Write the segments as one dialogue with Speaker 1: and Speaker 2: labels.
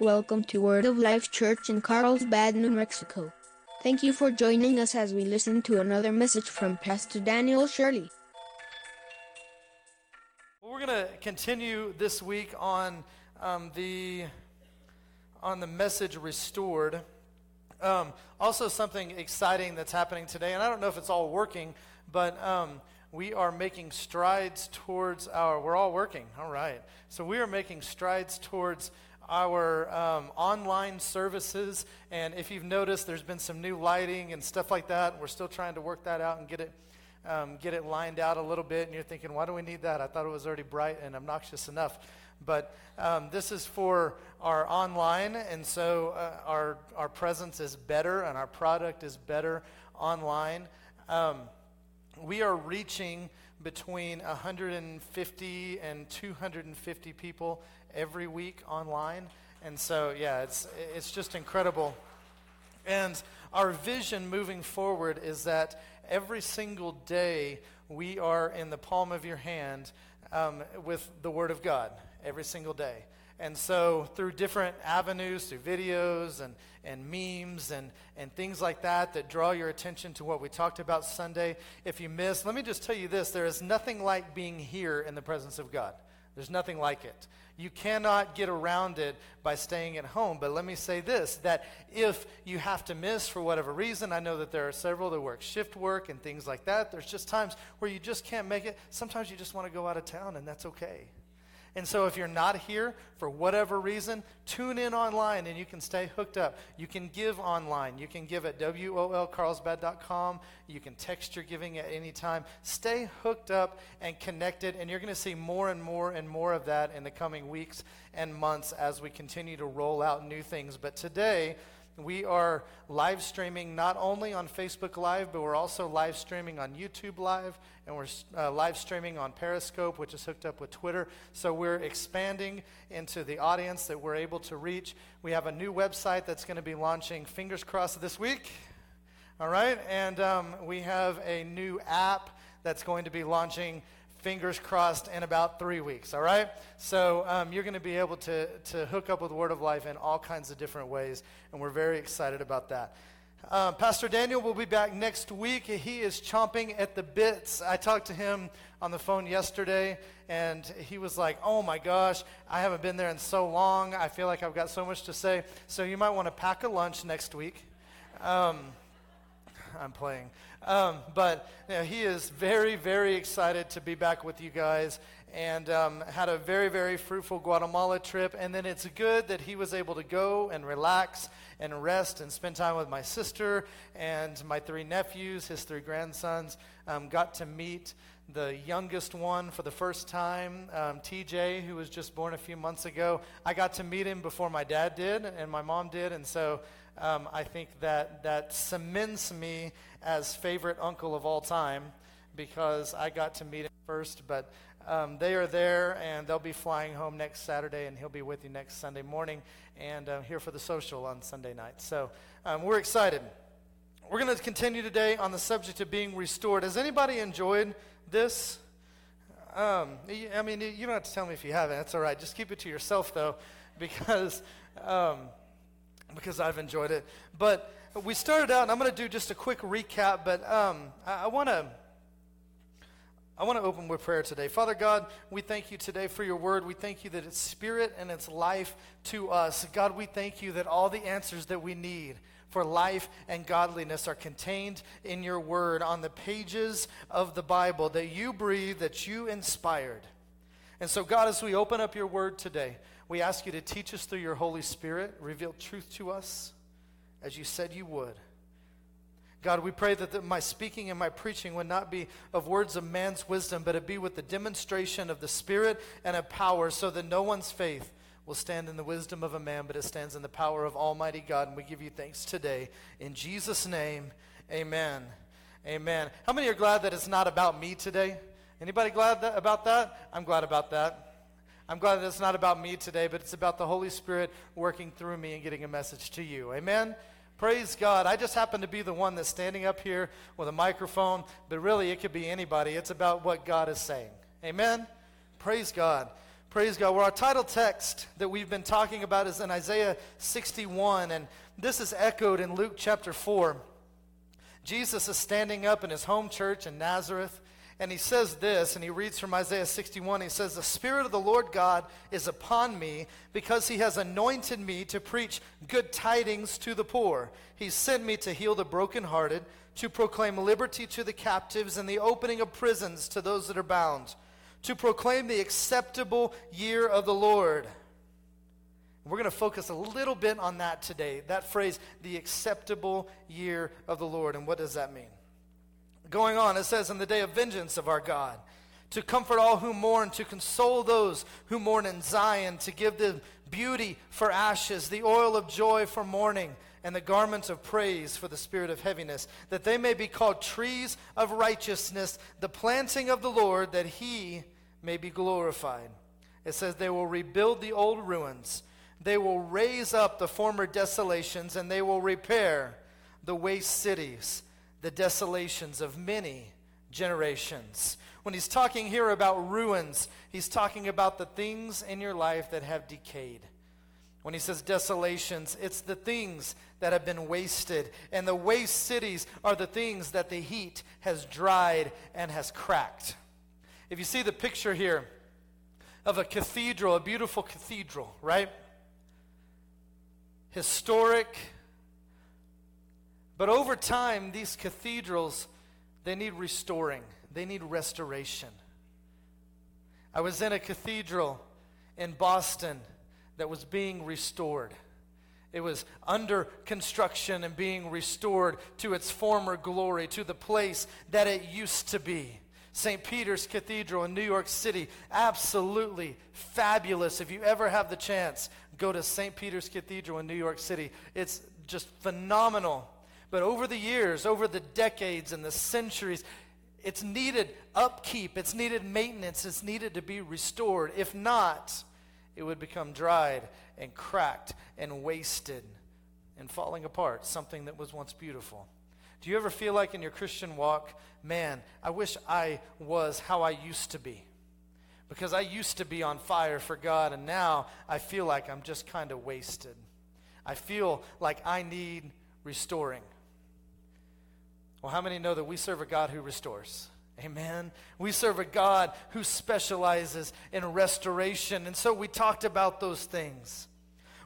Speaker 1: Welcome to Word of Life Church in Carlsbad, New Mexico. Thank you for joining us as we listen to another message from Pastor Daniel Shirley.
Speaker 2: Well, we're going to continue this week on um, the on the message restored. Um, also, something exciting that's happening today, and I don't know if it's all working, but um, we are making strides towards our. We're all working, all right. So we are making strides towards our um, online services. And if you've noticed, there's been some new lighting and stuff like that. We're still trying to work that out and get it. Um, get it lined out a little bit, and you're thinking, why do we need that? I thought it was already bright and obnoxious enough. But um, this is for our online, and so uh, our, our presence is better and our product is better online. Um, we are reaching between 150 and 250 people every week online. And so, yeah, it's, it's just incredible. And our vision moving forward is that every single day we are in the palm of your hand um, with the Word of God, every single day. And so, through different avenues, through videos and, and memes and, and things like that that draw your attention to what we talked about Sunday, if you missed, let me just tell you this there is nothing like being here in the presence of God. There's nothing like it. You cannot get around it by staying at home. But let me say this that if you have to miss for whatever reason, I know that there are several that work shift work and things like that. There's just times where you just can't make it. Sometimes you just want to go out of town, and that's okay. And so, if you're not here for whatever reason, tune in online and you can stay hooked up. You can give online. You can give at wolcarlsbad.com. You can text your giving at any time. Stay hooked up and connected, and you're going to see more and more and more of that in the coming weeks and months as we continue to roll out new things. But today, we are live streaming not only on Facebook Live, but we're also live streaming on YouTube Live, and we're uh, live streaming on Periscope, which is hooked up with Twitter. So we're expanding into the audience that we're able to reach. We have a new website that's going to be launching, fingers crossed, this week. All right, and um, we have a new app that's going to be launching fingers crossed, in about three weeks, all right? So um, you're going to be able to, to hook up with Word of Life in all kinds of different ways, and we're very excited about that. Uh, Pastor Daniel will be back next week. He is chomping at the bits. I talked to him on the phone yesterday, and he was like, Oh my gosh, I haven't been there in so long. I feel like I've got so much to say. So you might want to pack a lunch next week. Um, I'm playing. Um, but you know, he is very, very excited to be back with you guys and um, had a very, very fruitful Guatemala trip. And then it's good that he was able to go and relax and rest and spend time with my sister and my three nephews, his three grandsons. Um, got to meet the youngest one for the first time, um, TJ, who was just born a few months ago. I got to meet him before my dad did and my mom did. And so um, I think that that cements me as favorite uncle of all time because I got to meet him first. But um, they are there, and they'll be flying home next Saturday, and he'll be with you next Sunday morning, and uh, here for the social on Sunday night. So um, we're excited. We're going to continue today on the subject of being restored. Has anybody enjoyed this? Um, I mean, you don't have to tell me if you haven't. That's all right. Just keep it to yourself, though, because um, because I've enjoyed it. But we started out, and I'm going to do just a quick recap, but um, I, I want to. I want to open with prayer today. Father God, we thank you today for your word. We thank you that it's spirit and it's life to us. God, we thank you that all the answers that we need for life and godliness are contained in your word on the pages of the Bible that you breathed, that you inspired. And so, God, as we open up your word today, we ask you to teach us through your Holy Spirit, reveal truth to us as you said you would. God, we pray that the, my speaking and my preaching would not be of words of man's wisdom, but it be with the demonstration of the Spirit and of power, so that no one's faith will stand in the wisdom of a man, but it stands in the power of Almighty God. And we give you thanks today. In Jesus' name, amen. Amen. How many are glad that it's not about me today? Anybody glad that, about that? I'm glad about that. I'm glad that it's not about me today, but it's about the Holy Spirit working through me and getting a message to you. Amen? Praise God. I just happen to be the one that's standing up here with a microphone, but really it could be anybody. It's about what God is saying. Amen? Praise God. Praise God. Well, our title text that we've been talking about is in Isaiah 61, and this is echoed in Luke chapter 4. Jesus is standing up in his home church in Nazareth, and he says this, and he reads from Isaiah 61. He says, The Spirit of the Lord God is upon me because he has anointed me to preach good tidings to the poor. He sent me to heal the brokenhearted, to proclaim liberty to the captives, and the opening of prisons to those that are bound, to proclaim the acceptable year of the Lord we're going to focus a little bit on that today. That phrase, the acceptable year of the Lord. And what does that mean? Going on, it says, in the day of vengeance of our God, to comfort all who mourn, to console those who mourn in Zion, to give them beauty for ashes, the oil of joy for mourning, and the garments of praise for the spirit of heaviness, that they may be called trees of righteousness, the planting of the Lord, that he may be glorified. It says, they will rebuild the old ruins. They will raise up the former desolations and they will repair the waste cities, the desolations of many generations. When he's talking here about ruins, he's talking about the things in your life that have decayed. When he says desolations, it's the things that have been wasted. And the waste cities are the things that the heat has dried and has cracked. If you see the picture here of a cathedral, a beautiful cathedral, right? historic. But over time, these cathedrals, they need restoring. They need restoration. I was in a cathedral in Boston that was being restored. It was under construction and being restored to its former glory, to the place that it used to be. St. Peter's Cathedral in New York City, absolutely fabulous. If you ever have the chance, go to St. Peter's Cathedral in New York City. It's just phenomenal. But over the years, over the decades and the centuries, it's needed upkeep, it's needed maintenance, it's needed to be restored. If not, it would become dried and cracked and wasted and falling apart, something that was once beautiful. Do you ever feel like in your Christian walk, man, I wish I was how I used to be? because I used to be on fire for God, and now I feel like I'm just kind of wasted. I feel like I need restoring. Well, how many know that we serve a God who restores? Amen. We serve a God who specializes in restoration. And so we talked about those things.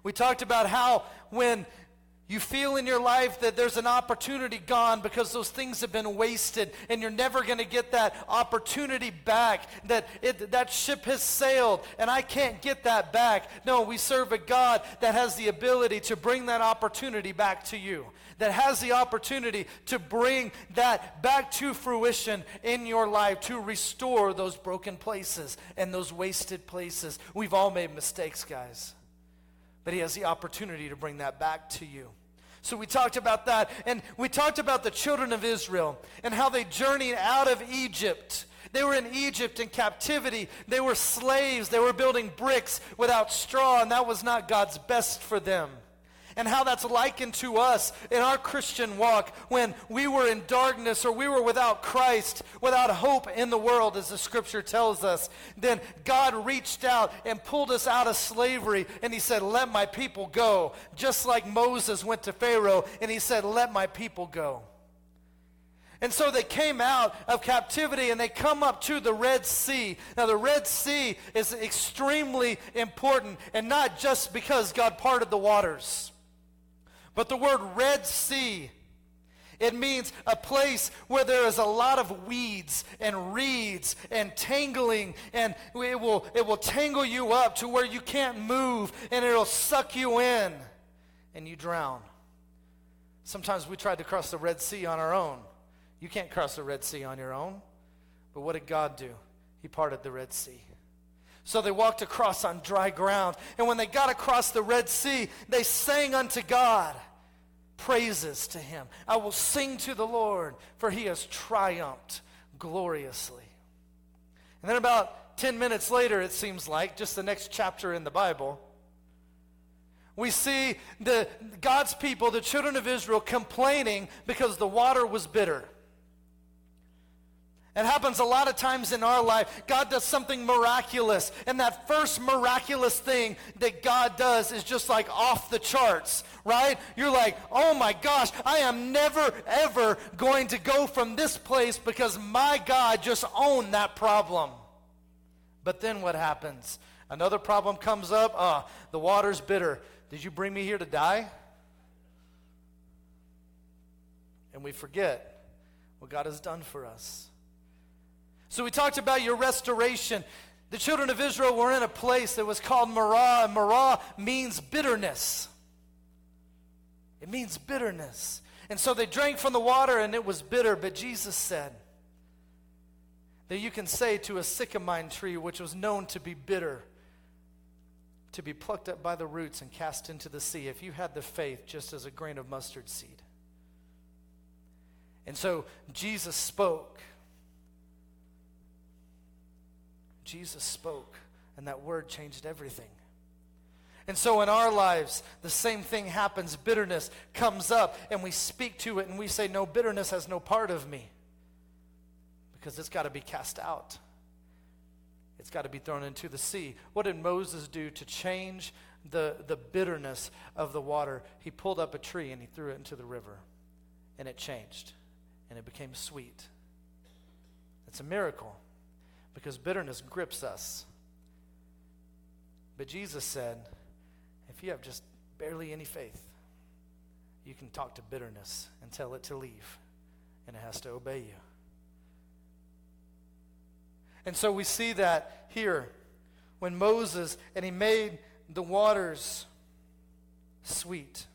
Speaker 2: We talked about how when you feel in your life that there's an opportunity gone because those things have been wasted and you're never going to get that opportunity back. That, it, that ship has sailed and I can't get that back. No, we serve a God that has the ability to bring that opportunity back to you, that has the opportunity to bring that back to fruition in your life, to restore those broken places and those wasted places. We've all made mistakes, guys. But He has the opportunity to bring that back to you. So we talked about that. And we talked about the children of Israel and how they journeyed out of Egypt. They were in Egypt in captivity. They were slaves. They were building bricks without straw, and that was not God's best for them and how that's likened to us in our Christian walk when we were in darkness or we were without Christ, without hope in the world, as the scripture tells us. Then God reached out and pulled us out of slavery and he said, Let my people go. Just like Moses went to Pharaoh and he said, Let my people go. And so they came out of captivity and they come up to the Red Sea. Now, the Red Sea is extremely important, and not just because God parted the waters. But the word Red Sea, it means a place where there is a lot of weeds and reeds and tangling, and it will, it will tangle you up to where you can't move, and it'll suck you in, and you drown. Sometimes we tried to cross the Red Sea on our own. You can't cross the Red Sea on your own. But what did God do? He parted the Red Sea. So they walked across on dry ground. And when they got across the Red Sea, they sang unto God praises to him. I will sing to the Lord, for he has triumphed gloriously. And then about 10 minutes later, it seems like, just the next chapter in the Bible, we see the, God's people, the children of Israel, complaining because the water was bitter. It happens a lot of times in our life. God does something miraculous. And that first miraculous thing that God does is just like off the charts, right? You're like, oh my gosh, I am never, ever going to go from this place because my God just owned that problem. But then what happens? Another problem comes up. Ah, oh, the water's bitter. Did you bring me here to die? And we forget what God has done for us. So we talked about your restoration. The children of Israel were in a place that was called Marah, and Marah means bitterness. It means bitterness. And so they drank from the water and it was bitter, but Jesus said that you can say to a sycamore tree, which was known to be bitter, to be plucked up by the roots and cast into the sea, if you had the faith just as a grain of mustard seed. And so Jesus spoke Jesus spoke, and that word changed everything. And so in our lives, the same thing happens. Bitterness comes up, and we speak to it, and we say, No, bitterness has no part of me. Because it's got to be cast out, it's got to be thrown into the sea. What did Moses do to change the, the bitterness of the water? He pulled up a tree and he threw it into the river, and it changed, and it became sweet. It's a miracle because bitterness grips us. But Jesus said, if you have just barely any faith, you can talk to bitterness and tell it to leave, and it has to obey you. And so we see that here when Moses and he made the waters sweet.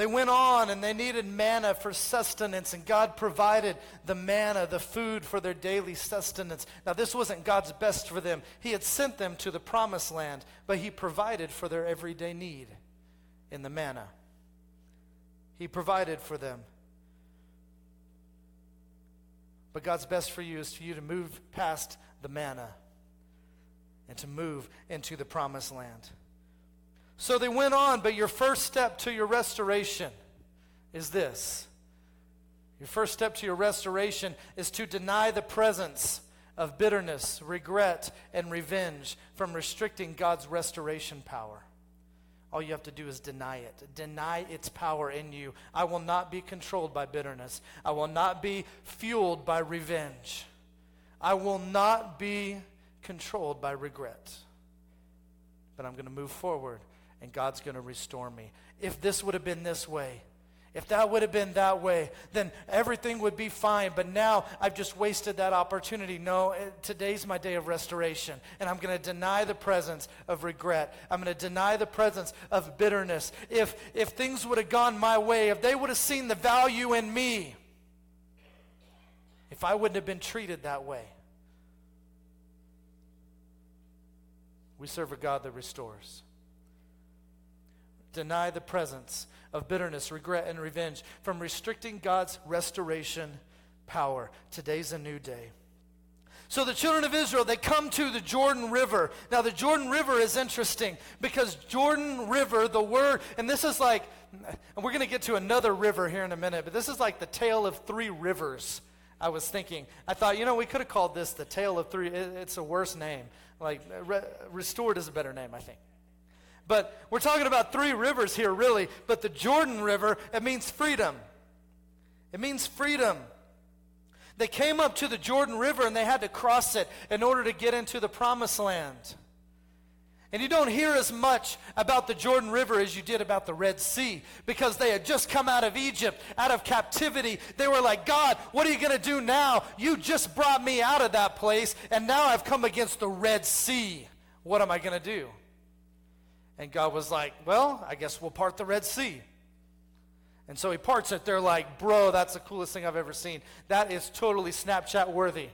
Speaker 2: They went on and they needed manna for sustenance, and God provided the manna, the food for their daily sustenance. Now, this wasn't God's best for them. He had sent them to the promised land, but He provided for their everyday need in the manna. He provided for them. But God's best for you is for you to move past the manna and to move into the promised land. So they went on, but your first step to your restoration is this. Your first step to your restoration is to deny the presence of bitterness, regret, and revenge from restricting God's restoration power. All you have to do is deny it. Deny its power in you. I will not be controlled by bitterness. I will not be fueled by revenge. I will not be controlled by regret. But I'm going to move forward and God's going to restore me. If this would have been this way, if that would have been that way, then everything would be fine. But now I've just wasted that opportunity. No, eh, today's my day of restoration. And I'm going to deny the presence of regret. I'm going to deny the presence of bitterness. If, if things would have gone my way, if they would have seen the value in me, if I wouldn't have been treated that way. We serve a God that restores deny the presence of bitterness, regret, and revenge from restricting God's restoration power. Today's a new day. So the children of Israel, they come to the Jordan River. Now, the Jordan River is interesting because Jordan River, the word, and this is like, and we're going to get to another river here in a minute, but this is like the tale of three rivers. I was thinking, I thought, you know, we could have called this the tale of three. It's a worse name. Like, re- restored is a better name, I think. But we're talking about three rivers here, really. But the Jordan River, it means freedom. It means freedom. They came up to the Jordan River and they had to cross it in order to get into the promised land. And you don't hear as much about the Jordan River as you did about the Red Sea because they had just come out of Egypt, out of captivity. They were like, God, what are you going to do now? You just brought me out of that place, and now I've come against the Red Sea. What am I going to do? And God was like, well, I guess we'll part the Red Sea. And so he parts it. They're like, bro, that's the coolest thing I've ever seen. That is totally Snapchat worthy.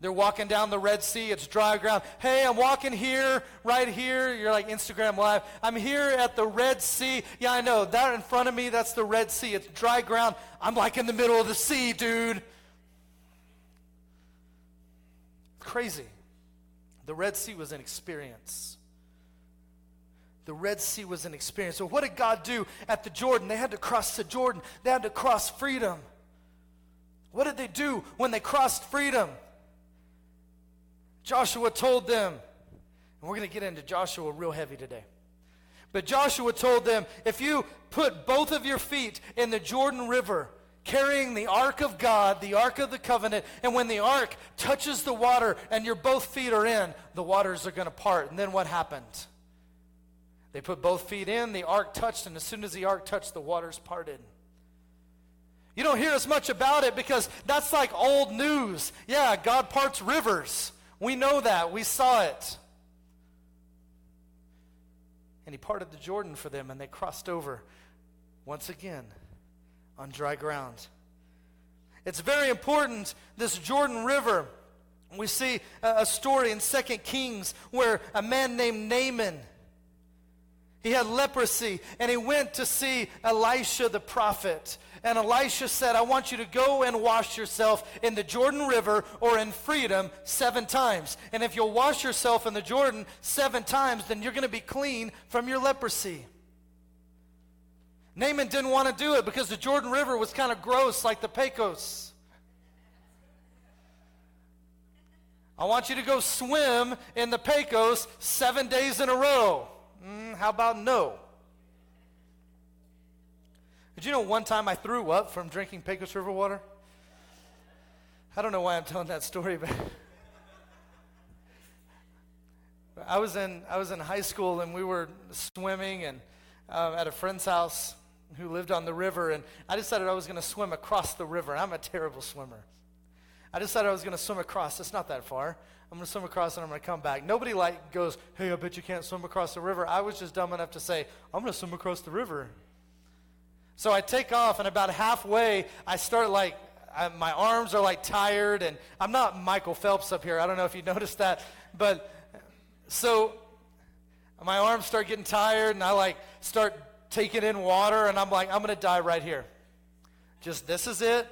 Speaker 2: They're walking down the Red Sea. It's dry ground. Hey, I'm walking here, right here. You're like Instagram Live. I'm here at the Red Sea. Yeah, I know. That in front of me, that's the Red Sea. It's dry ground. I'm like in the middle of the sea, dude. Crazy. The Red Sea was an experience. The Red Sea was an experience. So, what did God do at the Jordan? They had to cross the Jordan, they had to cross freedom. What did they do when they crossed freedom? Joshua told them, and we're going to get into Joshua real heavy today. But Joshua told them, if you put both of your feet in the Jordan River, carrying the ark of God, the ark of the covenant, and when the ark touches the water and your both feet are in, the waters are going to part. And then what happened? They put both feet in, the ark touched, and as soon as the ark touched, the waters parted. You don't hear as much about it because that's like old news. Yeah, God parts rivers. We know that. We saw it. And he parted the Jordan for them, and they crossed over once again on dry ground. It's very important, this Jordan River. We see a, story in 2 Kings where a man named Naaman, he had leprosy, and he went to see Elisha the prophet. And Elisha said, I want you to go and wash yourself in the Jordan River or in freedom seven times. And if you'll wash yourself in the Jordan seven times, then you're going to be clean from your leprosy. Naaman didn't want to do it because the Jordan River was kind of gross, like the Pecos. I want you to go swim in the Pecos seven days in a row. Mm, how about no? Did you know one time I threw up from drinking Pecos River water? I don't know why I'm telling that story, but I was in I was in high school and we were swimming and uh, at a friend's house who lived on the river, and I decided I was going to swim across the river. I'm a terrible swimmer. I decided I was going to swim across. It's not that far. I'm going to swim across and I'm going to come back. Nobody like goes, "Hey, I bet you can't swim across the river." I was just dumb enough to say, "I'm going to swim across the river." So I take off, and about halfway, I start like, I, my arms are like tired, and I'm not Michael Phelps up here. I don't know if you noticed that. But so my arms start getting tired, and I like start taking in water, and I'm like, I'm going to die right here. Just this is it.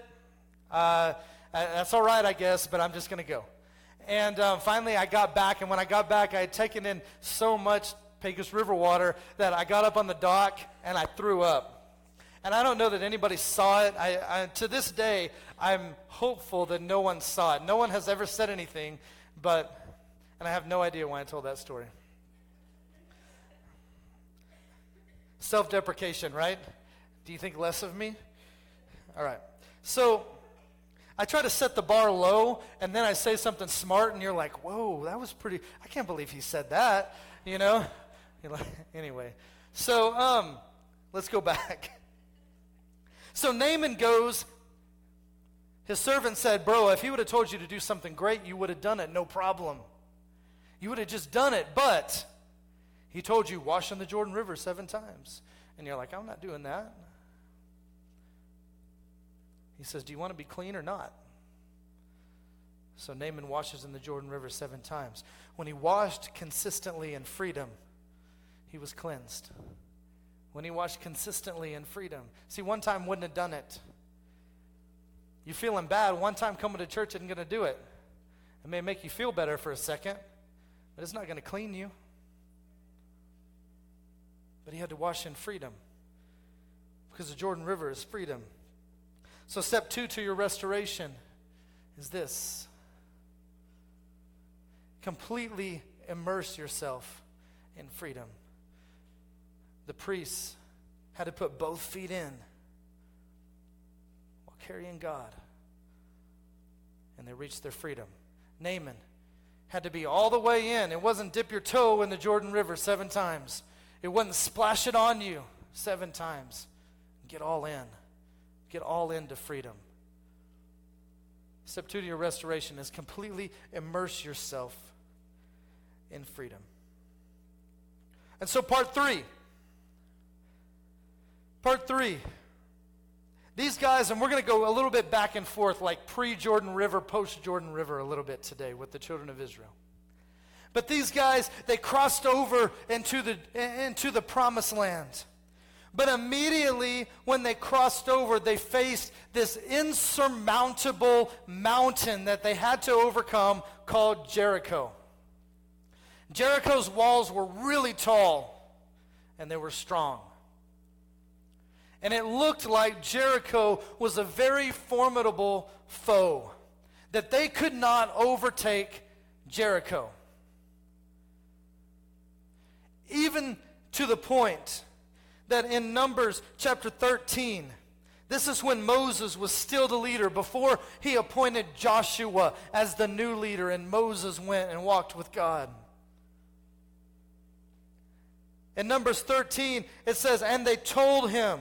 Speaker 2: Uh, that's all right, I guess, but I'm just going to go. And um, finally, I got back, and when I got back, I had taken in so much Pecos River water that I got up on the dock and I threw up. And I don't know that anybody saw it. I, I, to this day, I'm hopeful that no one saw it. No one has ever said anything, but, and I have no idea why I told that story. Self deprecation, right? Do you think less of me? All right. So, I try to set the bar low, and then I say something smart, and you're like, whoa, that was pretty, I can't believe he said that, you know? Anyway, so um, let's go back. So Naaman goes, his servant said, Bro, if he would have told you to do something great, you would have done it, no problem. You would have just done it, but he told you, wash in the Jordan River seven times. And you're like, I'm not doing that. He says, Do you want to be clean or not? So Naaman washes in the Jordan River seven times. When he washed consistently in freedom, he was cleansed when he washed consistently in freedom. See, one time wouldn't have done it. You feeling bad, one time coming to church isn't going to do it. It may make you feel better for a second, but it's not going to clean you. But he had to wash in freedom because the Jordan River is freedom. So, step two to your restoration is this completely immerse yourself in freedom the priests had to put both feet in while carrying God. And they reached their freedom. Naaman had to be all the way in. It wasn't dip your toe in the Jordan River seven times, it wasn't splash it on you seven times. Get all in. Get all into freedom. Your restoration is completely immerse yourself in freedom. And so, part three Part three. These guys, and we're going to go a little bit back and forth, like pre Jordan River, post Jordan River, a little bit today with the children of Israel. But these guys, they crossed over into the, into the promised land. But immediately when they crossed over, they faced this insurmountable mountain that they had to overcome called Jericho. Jericho's walls were really tall and they were strong. And it looked like Jericho was a very formidable foe, that they could not overtake Jericho. Even to the point that in Numbers chapter 13, this is when Moses was still the leader before he appointed Joshua as the new leader, and Moses went and walked with God. In Numbers 13, it says, And they told him,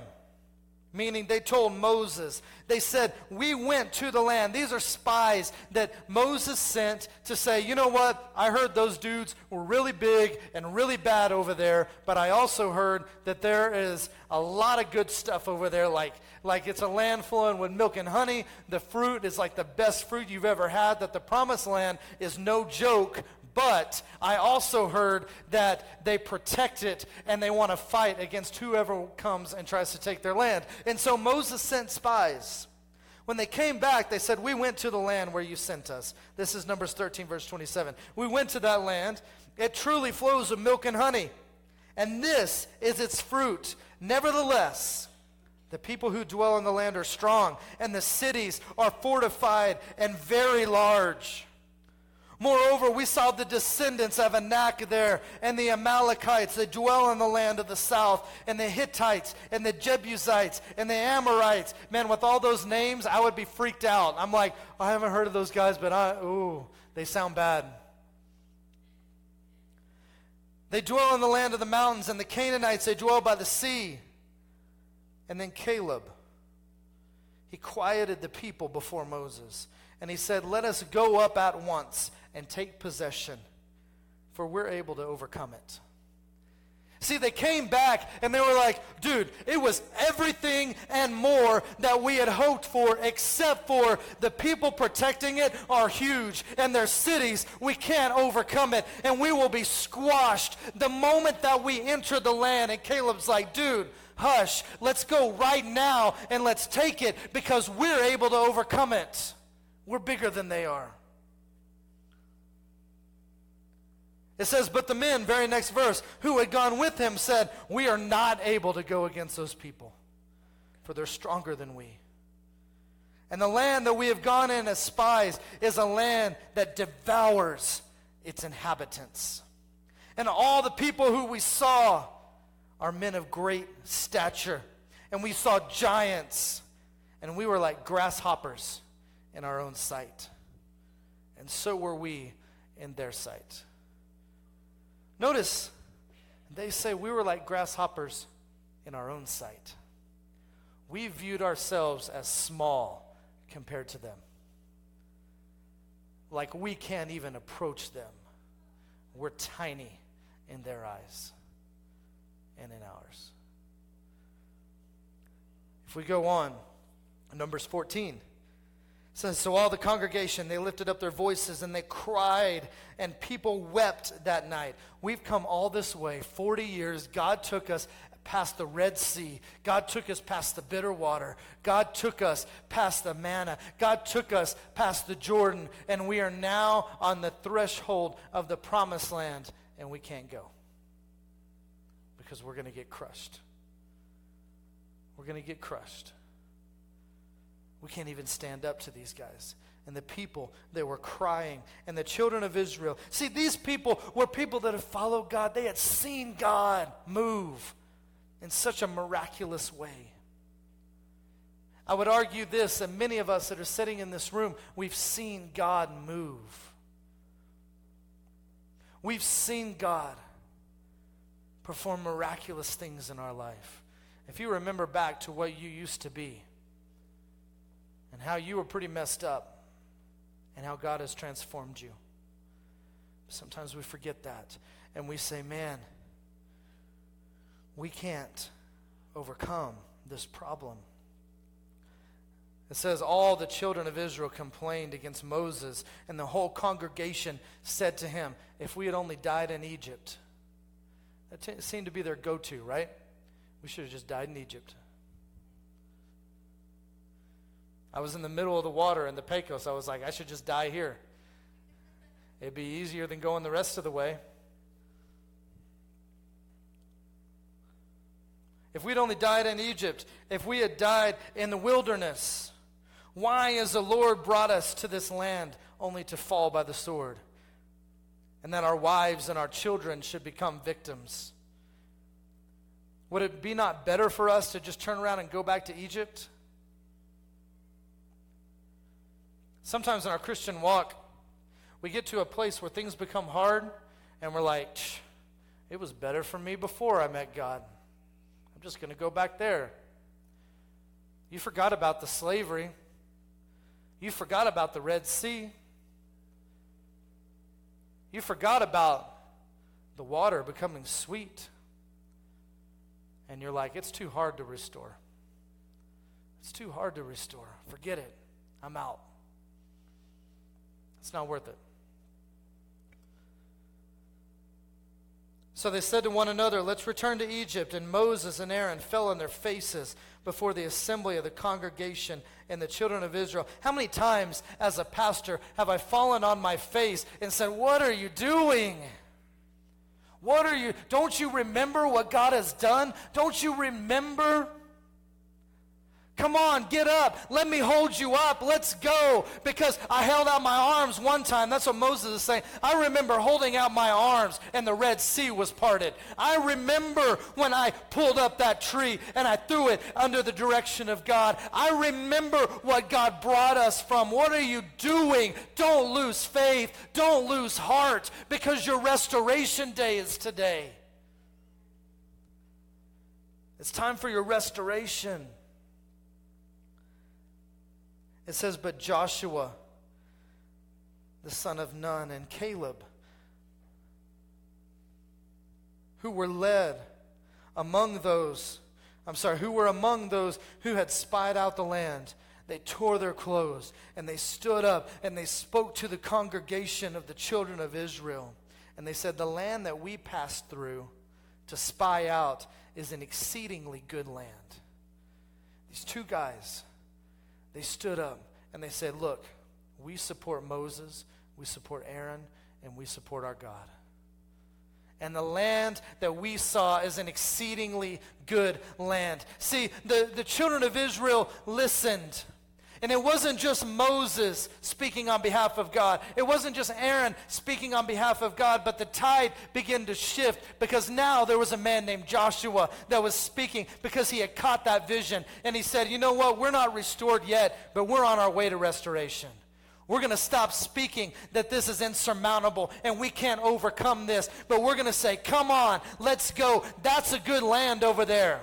Speaker 2: meaning they told Moses, they said, We went to the land. These are spies that Moses sent to say, You know what? I heard those dudes were really big and really bad over there, but I also heard that there is a lot of good stuff over there, like, like it's a land flowing with milk and honey. The fruit is like the best fruit you've ever had, that the promised land is no joke, but I also heard that they protect it and they want to fight against whoever comes and tries to take their land. And so Moses sent spies. When they came back, they said, We went to the land where you sent us. This is Numbers 13, verse 27. We went to that land. It truly flows with milk and honey. And this is its fruit. Nevertheless, the people who dwell in the land are strong, and the cities are fortified and very large. Moreover, we saw the descendants of Anak there, and the Amalekites that dwell in the land of the south, and the Hittites, and the Jebusites, and the Amorites. Man, with all those names, I would be freaked out. I'm like, I haven't heard of those guys, but I, ooh, they sound bad. They dwell in the land of the mountains, and the Canaanites, they dwell by the sea. And then Caleb, he quieted the people before Moses. And he said, Let us go up at once and take possession, for we're able to overcome it. See, they came back and they were like, dude, it was everything and more that we had hoped for, except for the people protecting it are huge, and their cities, we can't overcome it, and we will be squashed the moment that we enter the land. And Caleb's like, dude, hush, let's go right now and let's take it because we're able to overcome it. We're bigger than they are. It says, But the men, very next verse, who had gone with him said, We are not able to go against those people, for they're stronger than we. And the land that we have gone in as spies is a land that devours its inhabitants. And all the people who we saw are men of great stature. And we saw giants, and we were like grasshoppers in our own sight. And so were we in their sight. Notice, they say we were like grasshoppers in our own sight. We viewed ourselves as small compared to them. Like we can't even approach them. We're tiny in their eyes and in ours. If we go on, Numbers 14 says, So all the congregation, they lifted up their voices and they cried, and people wept that night. We've come all this way, 40 years. God took us past the Red Sea. God took us past the bitter water. God took us past the manna. God took us past the Jordan, and we are now on the threshold of the promised land, and we can't go because we're going to get crushed. We're going to get crushed. We can't even stand up to these guys. And the people, they were crying. And the children of Israel. See, these people were people that had followed God. They had seen God move in such a miraculous way. I would argue this, and many of us that are sitting in this room, we've seen God move. We've seen God perform miraculous things in our life. If you remember back to what you used to be, and how you were pretty messed up and how God has transformed you. Sometimes we forget that and we say, man, we can't overcome this problem. It says, All the children of Israel complained against Moses, and the whole congregation said to him, If we had only died in Egypt. That t- seemed to be their go to, right? We should have just died in Egypt. I was in the middle of the water in the Pecos. I was like, I should just die here. It'd be easier than going the rest of the way. If we'd only died in Egypt, if we had died in the wilderness, why has the Lord brought us to this land only to fall by the sword? And that our wives and our children should become victims. Would it be not better for us to just turn around and go back to Egypt? Sometimes in our Christian walk, we get to a place where things become hard and we're like, it was better for me before I met God. I'm just going to go back there. You forgot about the slavery. You forgot about the Red Sea. You forgot about the water becoming sweet. And you're like, it's too hard to restore. It's too hard to restore. Forget it. I'm out. It's not worth it. So they said to one another, Let's return to Egypt. And Moses and Aaron fell on their faces before the assembly of the congregation and the children of Israel. How many times, as a pastor, have I fallen on my face and said, What are you doing? What are you? Don't you remember what God has done? Don't you remember? Come on, get up. Let me hold you up. Let's go. Because I held out my arms one time. That's what Moses is saying. I remember holding out my arms and the Red Sea was parted. I remember when I pulled up that tree and I threw it under the direction of God. I remember what God brought us from. What are you doing? Don't lose faith. Don't lose heart because your restoration day is today. It's time for your restoration. It says, But Joshua, the son of Nun, and Caleb, who were led among those, I'm sorry, who were among those who had spied out the land, they tore their clothes and they stood up and they spoke to the congregation of the children of Israel. And they said, The land that we passed through to spy out is an exceedingly good land. These two guys they stood up and they said, Look, we support Moses, we support Aaron, and we support our God. And the land that we saw is an exceedingly good land. See, the, the children of Israel listened. And it wasn't just Moses speaking on behalf of God. It wasn't just Aaron speaking on behalf of God, but the tide began to shift because now there was a man named Joshua that was speaking because he had caught that vision. And he said, You know what? We're not restored yet, but we're on our way to restoration. We're going to stop speaking that this is insurmountable and we can't overcome this, but we're going to say, Come on, let's go. That's a good land over there.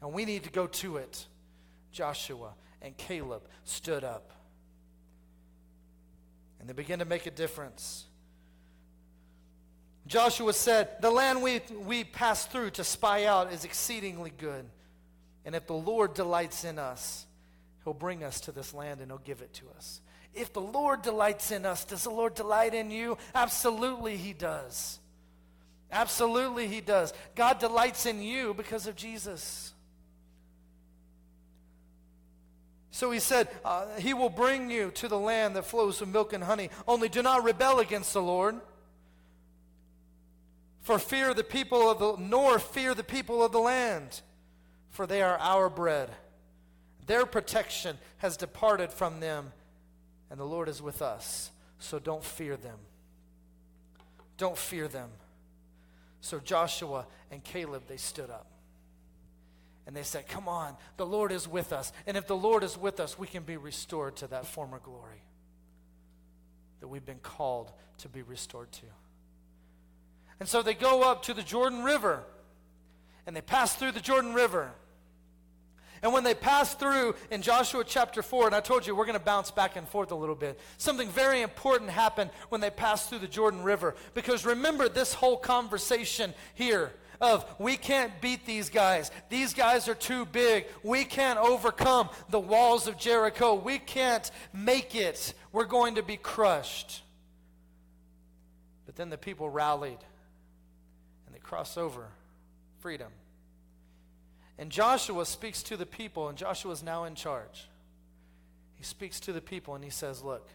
Speaker 2: And we need to go to it. Joshua and Caleb stood up. And they began to make a difference. Joshua said, The land we, we passed through to spy out is exceedingly good. And if the Lord delights in us, he'll bring us to this land and he'll give it to us. If the Lord delights in us, does the Lord delight in you? Absolutely, he does. Absolutely, he does. God delights in you because of Jesus. So he said, uh, He will bring you to the land that flows with milk and honey. Only do not rebel against the Lord. For fear the people of the, nor fear the people of the land, for they are our bread. Their protection has departed from them, and the Lord is with us. So don't fear them. Don't fear them. So Joshua and Caleb, they stood up. And they said, Come on, the Lord is with us. And if the Lord is with us, we can be restored to that former glory that we've been called to be restored to. And so they go up to the Jordan River and they pass through the Jordan River. And when they pass through in Joshua chapter 4, and I told you we're going to bounce back and forth a little bit, something very important happened when they passed through the Jordan River. Because remember this whole conversation here of we can't beat these guys. These guys are too big. We can't overcome the walls of Jericho. We can't make it. We're going to be crushed. But then the people rallied and they cross over freedom. And Joshua speaks to the people, and Joshua is now in charge. He speaks to the people and he says, Look,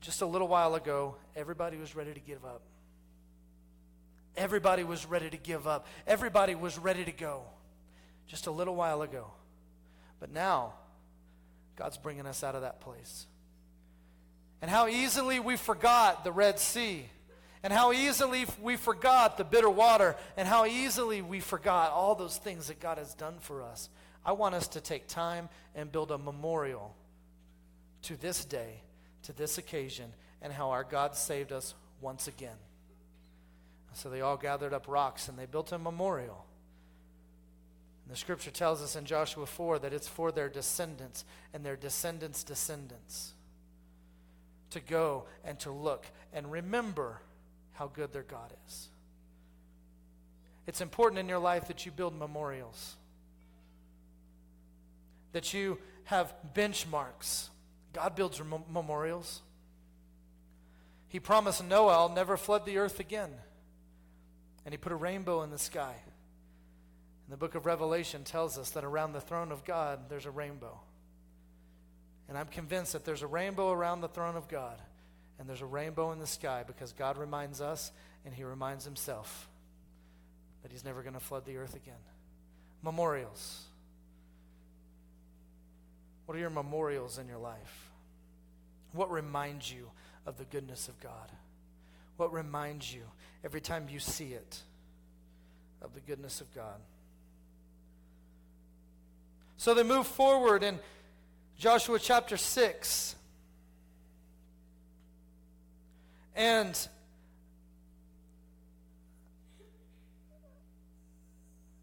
Speaker 2: just a little while ago, everybody was ready to give up. Everybody was ready to give up. Everybody was ready to go just a little while ago. But now, God's bringing us out of that place. And how easily we forgot the Red Sea. And how easily we forgot the bitter water. And how easily we forgot all those things that God has done for us. I want us to take time and build a memorial to this day, to this occasion, and how our God saved us once again. So they all gathered up rocks and they built a memorial. And the scripture tells us in Joshua 4 that it's for their descendants and their descendants' descendants to go and to look and remember how good their God is. It's important in your life that you build memorials, that you have benchmarks. God builds memorials. He promised Noah, I'll never flood the earth again. And he put a rainbow in the sky. And the book of Revelation tells us that around the throne of God, there's a rainbow. And I'm convinced that there's a rainbow around the throne of God, and there's a rainbow in the sky because God reminds us and He reminds Himself that He's never going to flood the earth again. Memorials. What are your memorials in your life? What reminds you of the goodness of God? What reminds you every time you see it of the goodness of God? So they move forward in Joshua chapter 6. And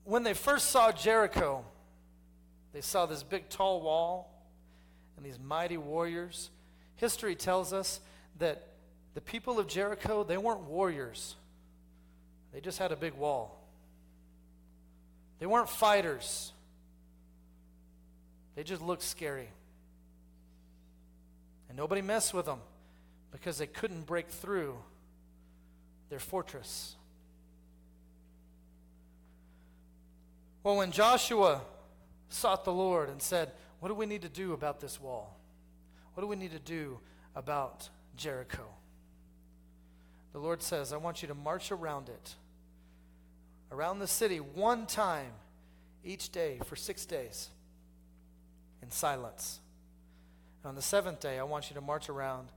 Speaker 2: when they first saw Jericho, they saw this big tall wall and these mighty warriors. History tells us that the people of Jericho, they weren't warriors. They just had a big wall. They weren't fighters. They just looked scary. And nobody messed with them because they couldn't break through their fortress. Well, when Joshua sought the Lord and said, What do we need to do about this wall? What do we need to do about Jericho? The Lord says, I want you to march around it, around the city one time each day for six days in silence. And on the seventh day, I want you to march around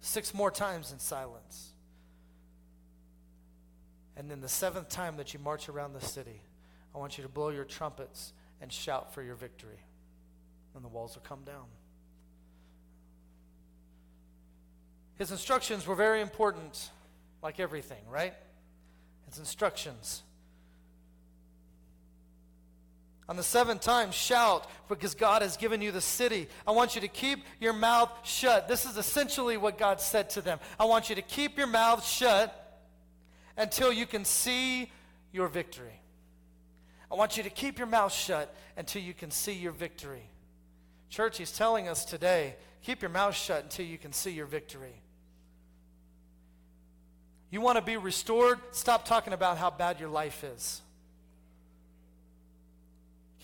Speaker 2: six more times in silence. And then the seventh time that you march around the city, I want you to blow your trumpets and shout for your victory. And the walls will come down. His instructions were very important, like everything, right? His instructions. On the seventh time, shout because God has given you the city. I want you to keep your mouth shut. This is essentially what God said to them. I want you to keep your mouth shut until you can see your victory. I want you to keep your mouth shut until you can see your victory. Church, he's telling us today keep your mouth shut until you can see your victory. You want to be restored? Stop talking about how bad your life is.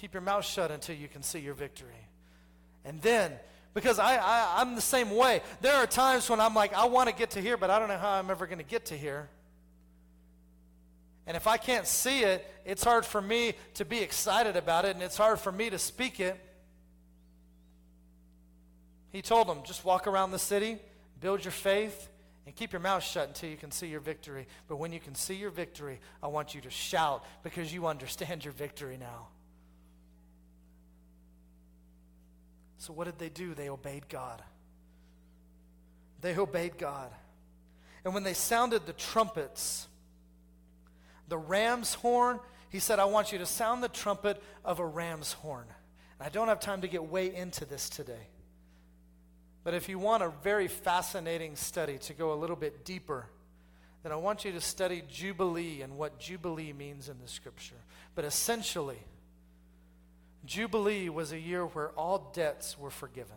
Speaker 2: Keep your mouth shut until you can see your victory. And then, because I, I, I'm the same way. There are times when I'm like, I want to get to here, but I don't know how I'm ever going to get to here. And if I can't see it, it's hard for me to be excited about it, and it's hard for me to speak it. He told them, just walk around the city, build your faith, and keep your mouth shut until you can see your victory. But when you can see your victory, I want you to shout because you understand your victory now. So, what did they do? They obeyed God. They obeyed God. And when they sounded the trumpets, the ram's horn, he said, I want you to sound the trumpet of a ram's horn. And I don't have time to get way into this today. But if you want a very fascinating study to go a little bit deeper, then I want you to study Jubilee and what Jubilee means in the scripture. But essentially, Jubilee was a year where all debts were forgiven.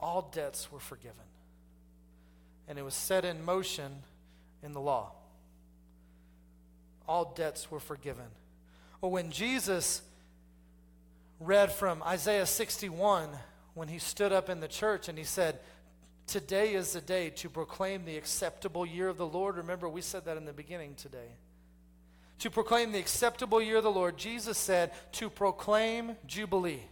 Speaker 2: All debts were forgiven. And it was set in motion in the law. All debts were forgiven. Well, when Jesus read from Isaiah 61, when he stood up in the church and he said, Today is the day to proclaim the acceptable year of the Lord. Remember, we said that in the beginning today. To proclaim the acceptable year of the Lord, Jesus said to proclaim Jubilee,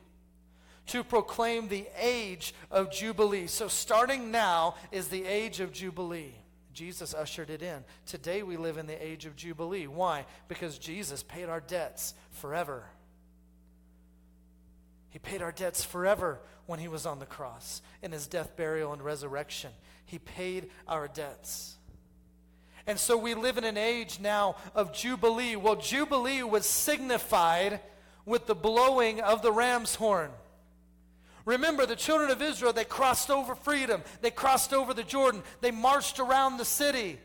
Speaker 2: to proclaim the age of Jubilee. So, starting now is the age of Jubilee. Jesus ushered it in. Today we live in the age of Jubilee. Why? Because Jesus paid our debts forever. He paid our debts forever when he was on the cross in his death, burial, and resurrection. He paid our debts. And so we live in an age now of Jubilee. Well, Jubilee was signified with the blowing of the ram's horn. Remember, the children of Israel, they crossed over freedom. They crossed over the Jordan. They marched around the city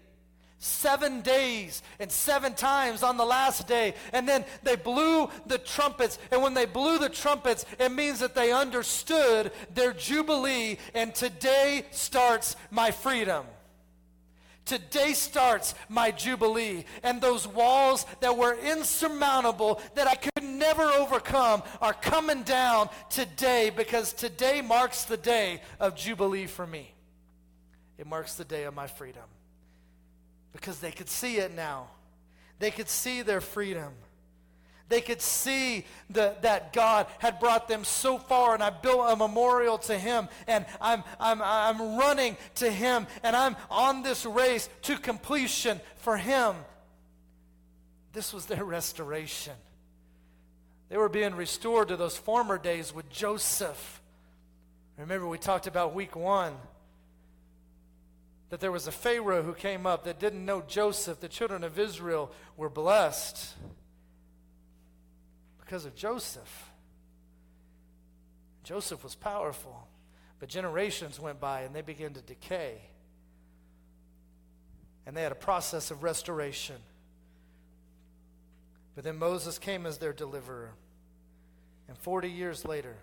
Speaker 2: seven days and seven times on the last day. And then they blew the trumpets. And when they blew the trumpets, it means that they understood their jubilee. And today starts my freedom. Today starts my Jubilee. And those walls that were insurmountable, that I could never overcome, are coming down today because today marks the day of Jubilee for me. It marks the day of my freedom because they could see it now. They could see their freedom. They could see the, that God had brought them so far, and I built a memorial to Him, and I'm, I'm, I'm running to Him, and I'm on this race to completion for Him. This was their restoration. They were being restored to those former days with Joseph. Remember, we talked about week one that there was a Pharaoh who came up that didn't know Joseph. The children of Israel were blessed because of Joseph. Joseph was powerful, but generations went by and they began to decay. And they had a process of restoration. But then Moses came as their deliverer. And 40 years later,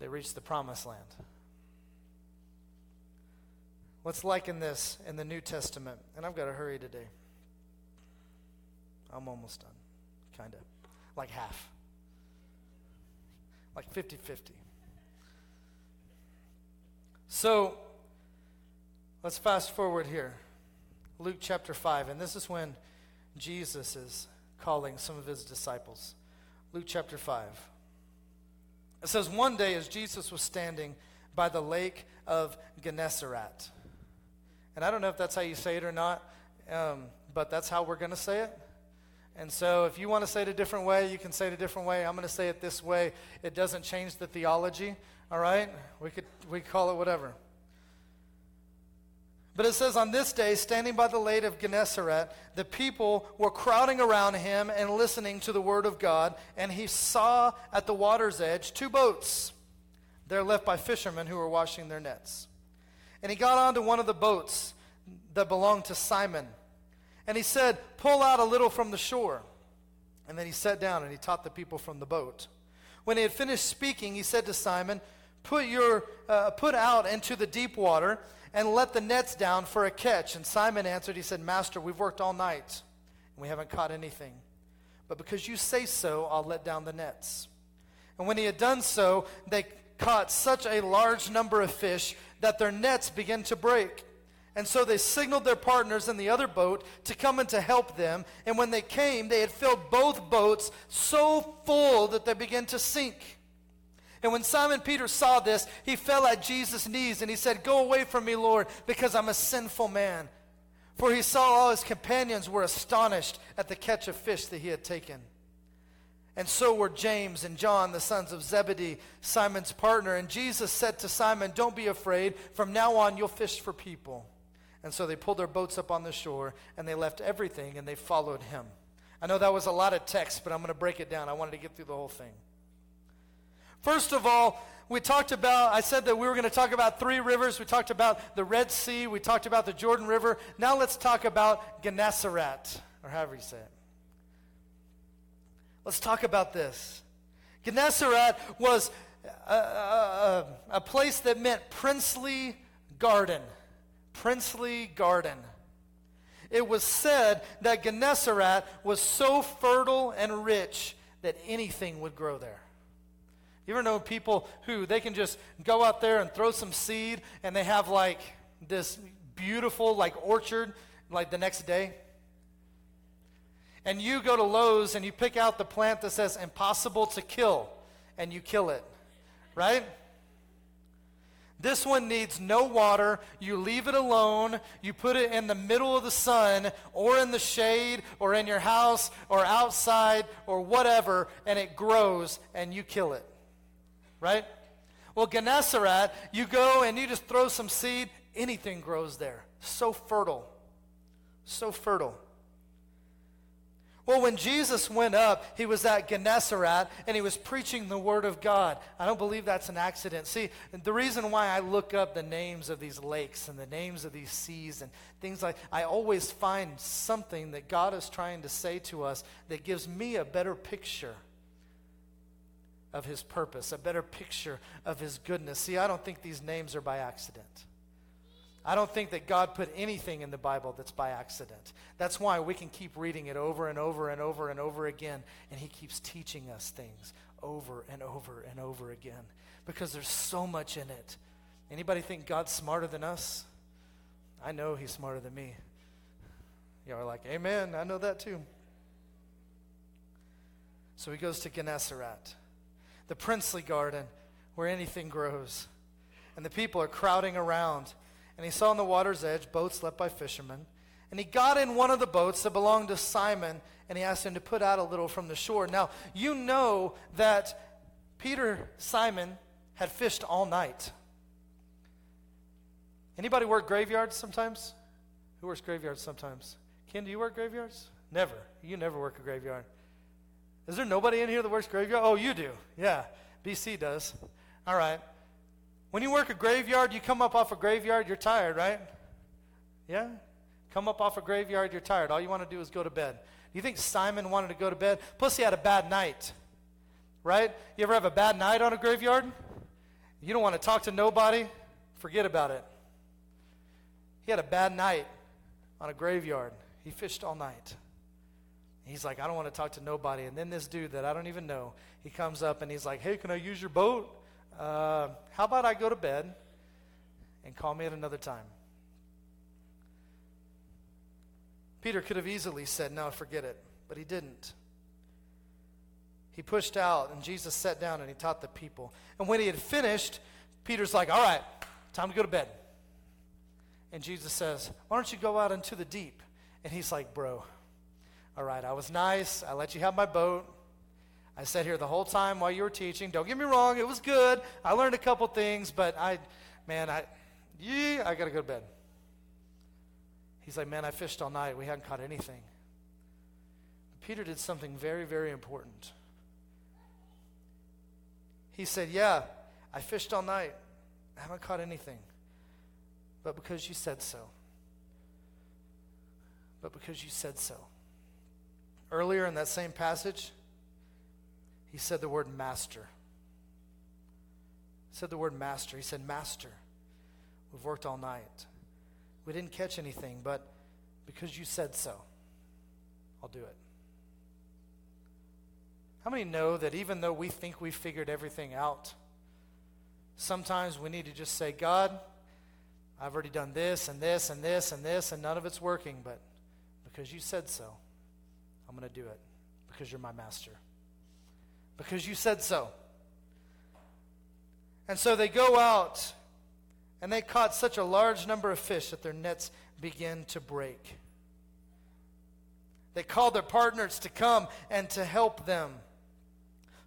Speaker 2: they reached the promised land. Let's liken this in the New Testament. And I've got to hurry today. I'm almost done, kind of. Like half. Like 50 50. So, let's fast forward here. Luke chapter 5. And this is when Jesus is calling some of his disciples. Luke chapter 5. It says, One day as Jesus was standing by the lake of Gennesaret, and I don't know if that's how you say it or not, um, but that's how we're going to say it. And so if you want to say it a different way, you can say it a different way. I'm going to say it this way. It doesn't change the theology, all right? We could we call it whatever. But it says, On this day, standing by the lake of Gennesaret, the people were crowding around him and listening to the word of God, and he saw at the water's edge two boats. They're left by fishermen who were washing their nets. And he got onto one of the boats that belonged to Simon. And he said, Pull out a little from the shore. And then he sat down and he taught the people from the boat. When he had finished speaking, he said to Simon, Put, your, uh, put out into the deep water and let the nets down for a catch. And Simon answered, He said, Master, we've worked all night and we haven't caught anything. But because you say so, I'll let down the nets. And when he had done so, they caught such a large number of fish that their nets began to break. And so they signaled their partners in the other boat to come and to help them. And when they came, they had filled both boats so full that they began to sink. And when Simon Peter saw this, he fell at Jesus' knees and he said, Go away from me, Lord, because I'm a sinful man. For he saw all his companions were astonished at the catch of fish that he had taken. And so were James and John, the sons of Zebedee, Simon's partner. And Jesus said to Simon, Don't be afraid. From now on, you'll fish for people. And so they pulled their boats up on the shore and they left everything and they followed him. I know that was a lot of text, but I'm going to break it down. I wanted to get through the whole thing. First of all, we talked about, I said that we were going to talk about three rivers. We talked about the Red Sea. We talked about the Jordan River. Now let's talk about Gennesaret, or however you say it. Let's talk about this. Gennesaret was a, a, a, place that meant princely garden. Princely garden. It was said that Gennesaret was so fertile and rich that anything would grow there. You ever know people who they can just go out there and throw some seed and they have like this beautiful like orchard like the next day? And you go to Lowe's and you pick out the plant that says impossible to kill and you kill it. Right? This one needs no water. You leave it alone. You put it in the middle of the sun or in the shade or in your house or outside or whatever, and it grows and you kill it. Right? Well, Gennesaret, you go and you just throw some seed, anything grows there. So fertile. So fertile. Well, when Jesus went up, he was at Gennesaret and he was preaching the word of God. I don't believe that's an accident. See, the reason why I look up the names of these lakes and the names of these seas and things like I always find something that God is trying to say to us that gives me a better picture of his purpose, a better picture of his goodness. See, I don't think these names are by accident. I don't think that God put anything in the Bible that's by accident. That's why we can keep reading it over and over and over and over again, and He keeps teaching us things over and over and over again because there's so much in it. Anybody think God's smarter than us? I know He's smarter than me. Y'all are like, Amen. I know that too. So he goes to Gennesaret, the princely garden where anything grows. And the people are crowding around and he saw on the water's edge boats left by fishermen. And he got in one of the boats that belonged to Simon, and he asked him to put out a little from the shore. Now, you know that Peter, Simon, had fished all night. Anybody work graveyards sometimes? Who works graveyards sometimes? Ken, do you work graveyards? Never. You never work a graveyard. Is there nobody in here that works graveyard? Oh, you do. Yeah. BC does. All right. When you work a graveyard, you come up off a graveyard, you're tired, right? Yeah? Come up off a graveyard, you're tired. All you want to do is go to bed. You think Simon wanted to go to bed? Plus, he had a bad night, right? You ever have a bad night on a graveyard? You don't want to talk to nobody? Forget about it. He had a bad night on a graveyard. He fished all night. He's like, I don't want to talk to nobody. And then this dude that I don't even know, he comes up and he's like, Hey, can I use your boat? Uh, how about I go to bed and call me at another time? Peter could have easily said, No, forget it, but he didn't. He pushed out, and Jesus sat down and he taught the people. And when he had finished, Peter's like, All right, time to go to bed. And Jesus says, Why don't you go out into the deep? And he's like, Bro, all right, I was nice. I let you have my boat. I sat here the whole time while you were teaching. Don't get me wrong, it was good. I learned a couple things, but I, man, I, yeah, I got to go to bed. He's like, man, I fished all night. We hadn't caught anything. Peter did something very, very important. He said, yeah, I fished all night. I haven't caught anything. But because you said so. But because you said so. Earlier in that same passage, he said the word master. He said the word master. He said, Master, we've worked all night. We didn't catch anything, but because you said so, I'll do it. How many know that even though we think we've figured everything out, sometimes we need to just say, God, I've already done this and this and this and this, and none of it's working, but because you said so, I'm going to do it because you're my master because you said so. And so they go out and they caught such a large number of fish that their nets began to break. They called their partners to come and to help them.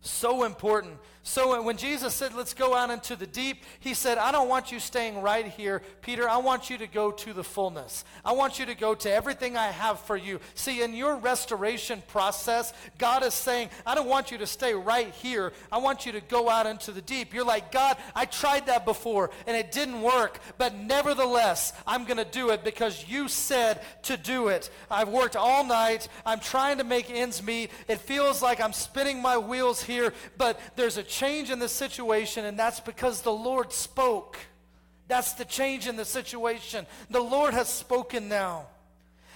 Speaker 2: So important. So uh, when Jesus said, let's go out into the deep, he said, I don't want you staying right here, Peter. I want you to go to the fullness. I want you to go to everything I have for you. See, in your restoration process, God is saying, I don't want you to stay right here. I want you to go out into the deep. You're like, God, I tried that before and it didn't work, but nevertheless, I'm going to do it because you said to do it. I've worked all night. I'm trying to make ends meet. It feels like I'm spinning my wheels here, but there's a change in the situation, and that's because the Lord spoke. That's the change in the situation. The Lord has spoken now.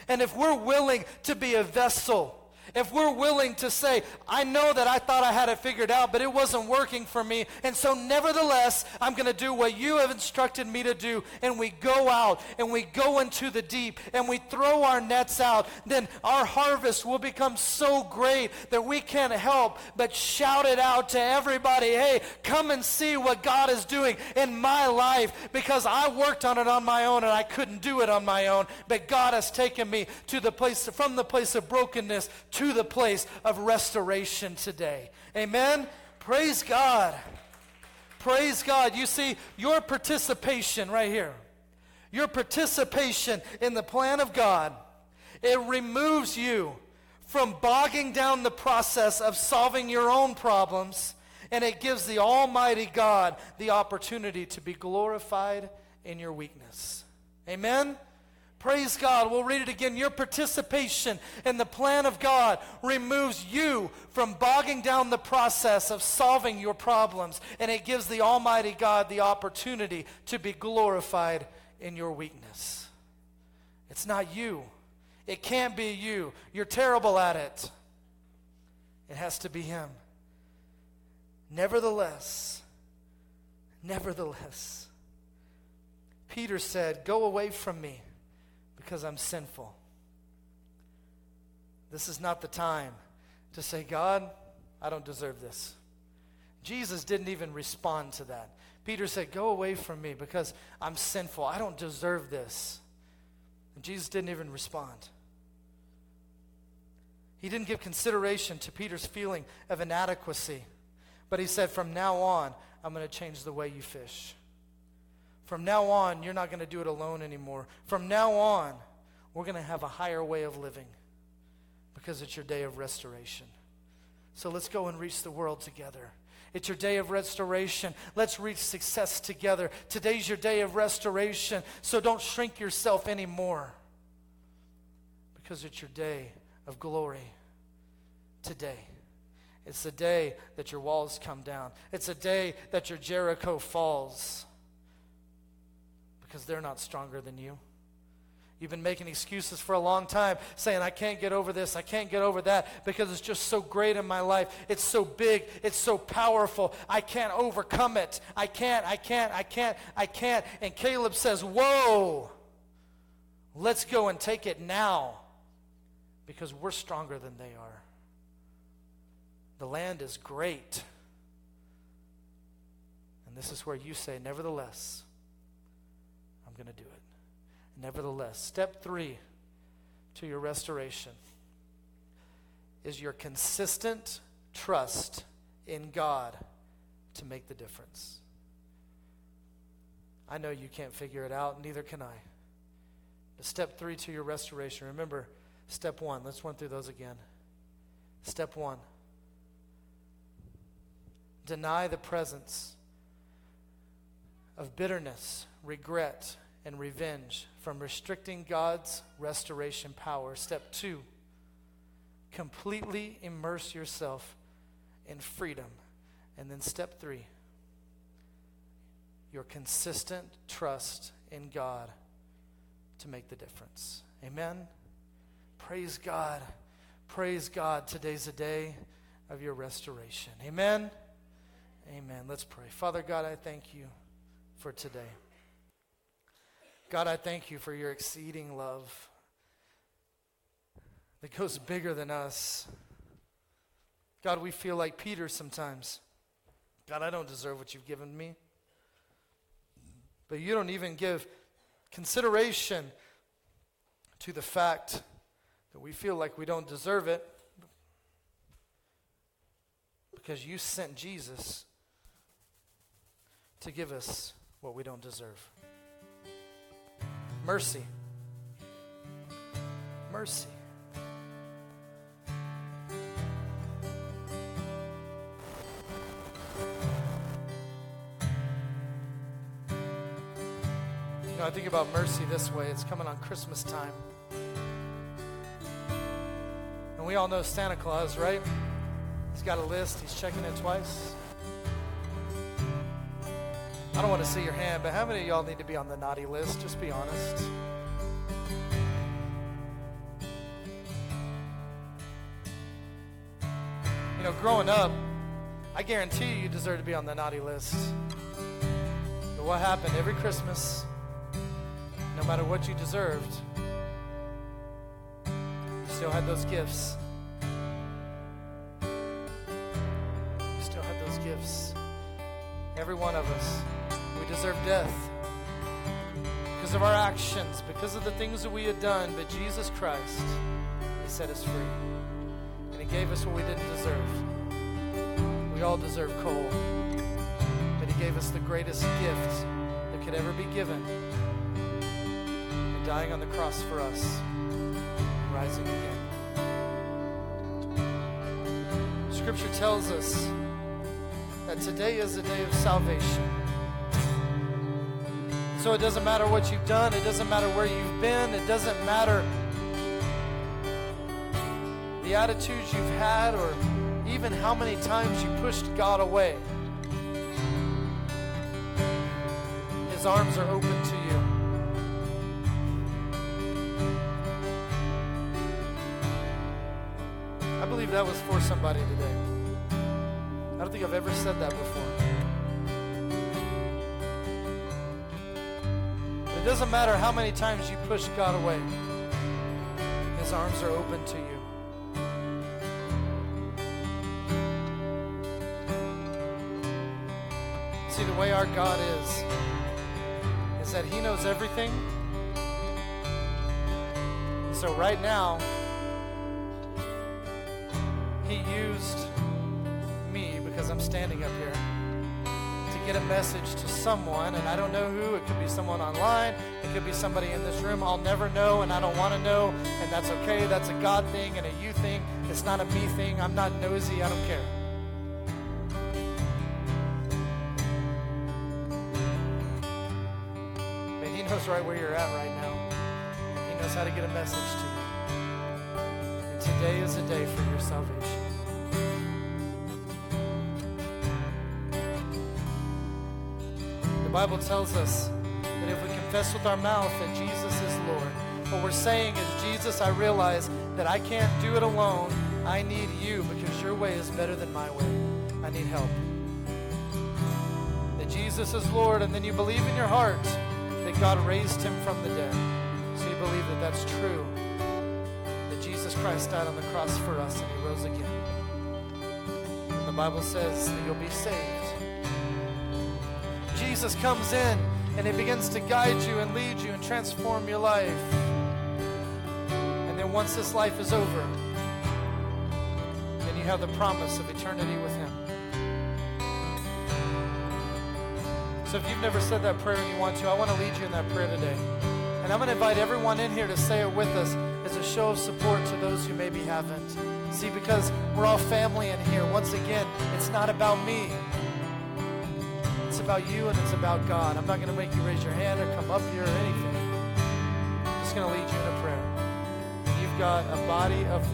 Speaker 2: And if we're willing to be a vessel, If we're willing to say, I know that I thought I had it figured out, but it wasn't working for me, and so nevertheless, I'm going to do what you have instructed me to do, and we go out and we go into the deep and we throw our nets out, then our harvest will become so great that we can't help but shout it out to everybody hey, come and see what God is doing in my life because I worked on it on my own and I couldn't do it on my own, but God has taken me to the place, from the place of brokenness to the place of restoration today. Amen? Praise God. Praise God. You see, your participation right here, your participation in the plan of God, it removes you from bogging down the process of solving your own problems, and it gives the Almighty God the opportunity to be glorified in your weakness. Amen? Praise God. We'll read it again. Your participation in the plan of God removes you from bogging down the process of solving your problems, and it gives the Almighty God the opportunity to be glorified in your weakness. It's not you. It can't be you. You're terrible at it. It has to be Him. Nevertheless, nevertheless, Peter said, Go away from me because I'm sinful. This is not the time to say, God, I don't deserve this. Jesus didn't even respond to that. Peter said, Go away from me because I'm sinful. I don't deserve this. And Jesus didn't even respond. He didn't give consideration to Peter's feeling of inadequacy, but he said, From now on, I'm going to change the way you fish. From now on, you're not going to do it alone anymore. From now on, we're going to have a higher way of living because it's your day of restoration. So let's go and reach the world together. It's your day of restoration. Let's reach success together. Today's your day of restoration. So don't shrink yourself anymore because it's your day of glory today. It's the day that your walls come down. It's a day that your Jericho falls because they're not stronger than you. You've been making excuses for a long time, saying, I can't get over this, I can't get over that, because it's just so great in my life. It's so big, it's so powerful. I can't overcome it. I can't, I can't, I can't, I can't. And Caleb says, Whoa, let's go and take it now, because we're stronger than they are. The land is great. And this is where you say, Nevertheless, going to do it. Nevertheless, step three to your restoration is your consistent trust in God to make the difference. I know you can't figure it out, neither can I. But step three to your restoration, remember step one. Let's run through those again. Step one deny the presence of bitterness, regret, and revenge from restricting God's restoration power. Step two, completely immerse yourself in freedom. And then step three, your consistent trust in God to make the difference. Amen. Praise God. Praise God. Today's a day of your restoration. Amen. Amen. Let's pray. Father God, I thank you for today. God, I thank you for your exceeding love that goes bigger than us. God, we feel like Peter sometimes. God, I don't deserve what you've given me. But you don't even give consideration to the fact that we feel like we don't deserve it because you sent Jesus to give us what we don't deserve. Mercy. Mercy. You know, I think about mercy this way. It's coming on Christmas time. And we all know Santa Claus, right? He's got a list, he's checking it twice. I don't want to see your hand, but how many of y'all need to be on the naughty list? Just be honest. You know, growing up, I guarantee you, you deserve to be on the naughty list. But what happened every Christmas, no matter what you deserved, you still had those gifts. You still had those gifts. Every one of us. Deserve death because of our actions, because of the things that we had done. But Jesus Christ, He set us free. And He gave us what we didn't deserve. We all deserve coal. But He gave us the greatest gift that could ever be given in dying on the cross for us and rising again. Scripture tells us that today is a day of salvation. So it doesn't matter what you've done, it doesn't matter where you've been, it doesn't matter the attitudes you've had, or even how many times you pushed God away. His arms are open to you. I believe that was for somebody today. I don't think I've ever said that before. It doesn't matter how many times you push God away, His arms are open to you. See, the way our God is, is that He knows everything. So, right now, He used me because I'm standing up here get a message to someone, and I don't know who. It could be someone online, it could be somebody in this room. I'll never know, and I don't want to know, and that's okay. That's a God thing and a you thing. It's not a me thing. I'm not nosy. I don't care. But He knows right where you're at right now. He knows how to get a message to you. And today is a day for your salvation. The Bible tells us that if we confess with our mouth that Jesus is Lord, what we're saying is, Jesus, I realize that I can't do it alone. I need you because your way is better than my way. I need help. That Jesus is Lord, and then you believe in your heart that God raised him from the dead. So you believe that that's true. That Jesus Christ died on the cross for us and he rose again. And the Bible says that you'll be saved. Jesus comes in and he begins to guide you and lead you and transform your life. And then once this life is over, then you have the promise of eternity with him. So if you've never said that prayer and you want to, I want to lead you in that prayer today. And I'm going to invite everyone in here to say it with us as a show of support to those who maybe haven't. See, because we're all family in here. Once again, it's not about me. About you and it's about God. I'm not going to make you raise your hand or come up here or anything. I'm just going to lead you in a prayer. You've got a body of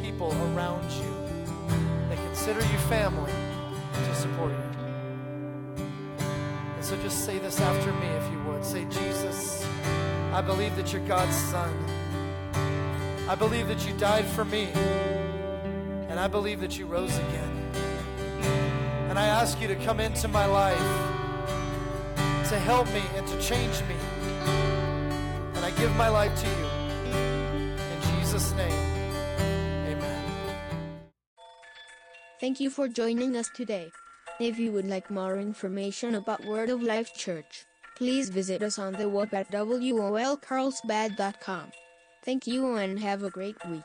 Speaker 2: people around you They consider you family to support you. And so just say this after me if you would. Say, Jesus, I believe that you're God's son. I believe that you died for me. And I believe that you rose again. And I ask you to come into my life to help me and to change me. And I give my life to you. In Jesus' name, amen.
Speaker 1: Thank you for joining us today. If you would like more information about Word of Life Church, please visit us on the web at wolcarlsbad.com. Thank you and have a great week.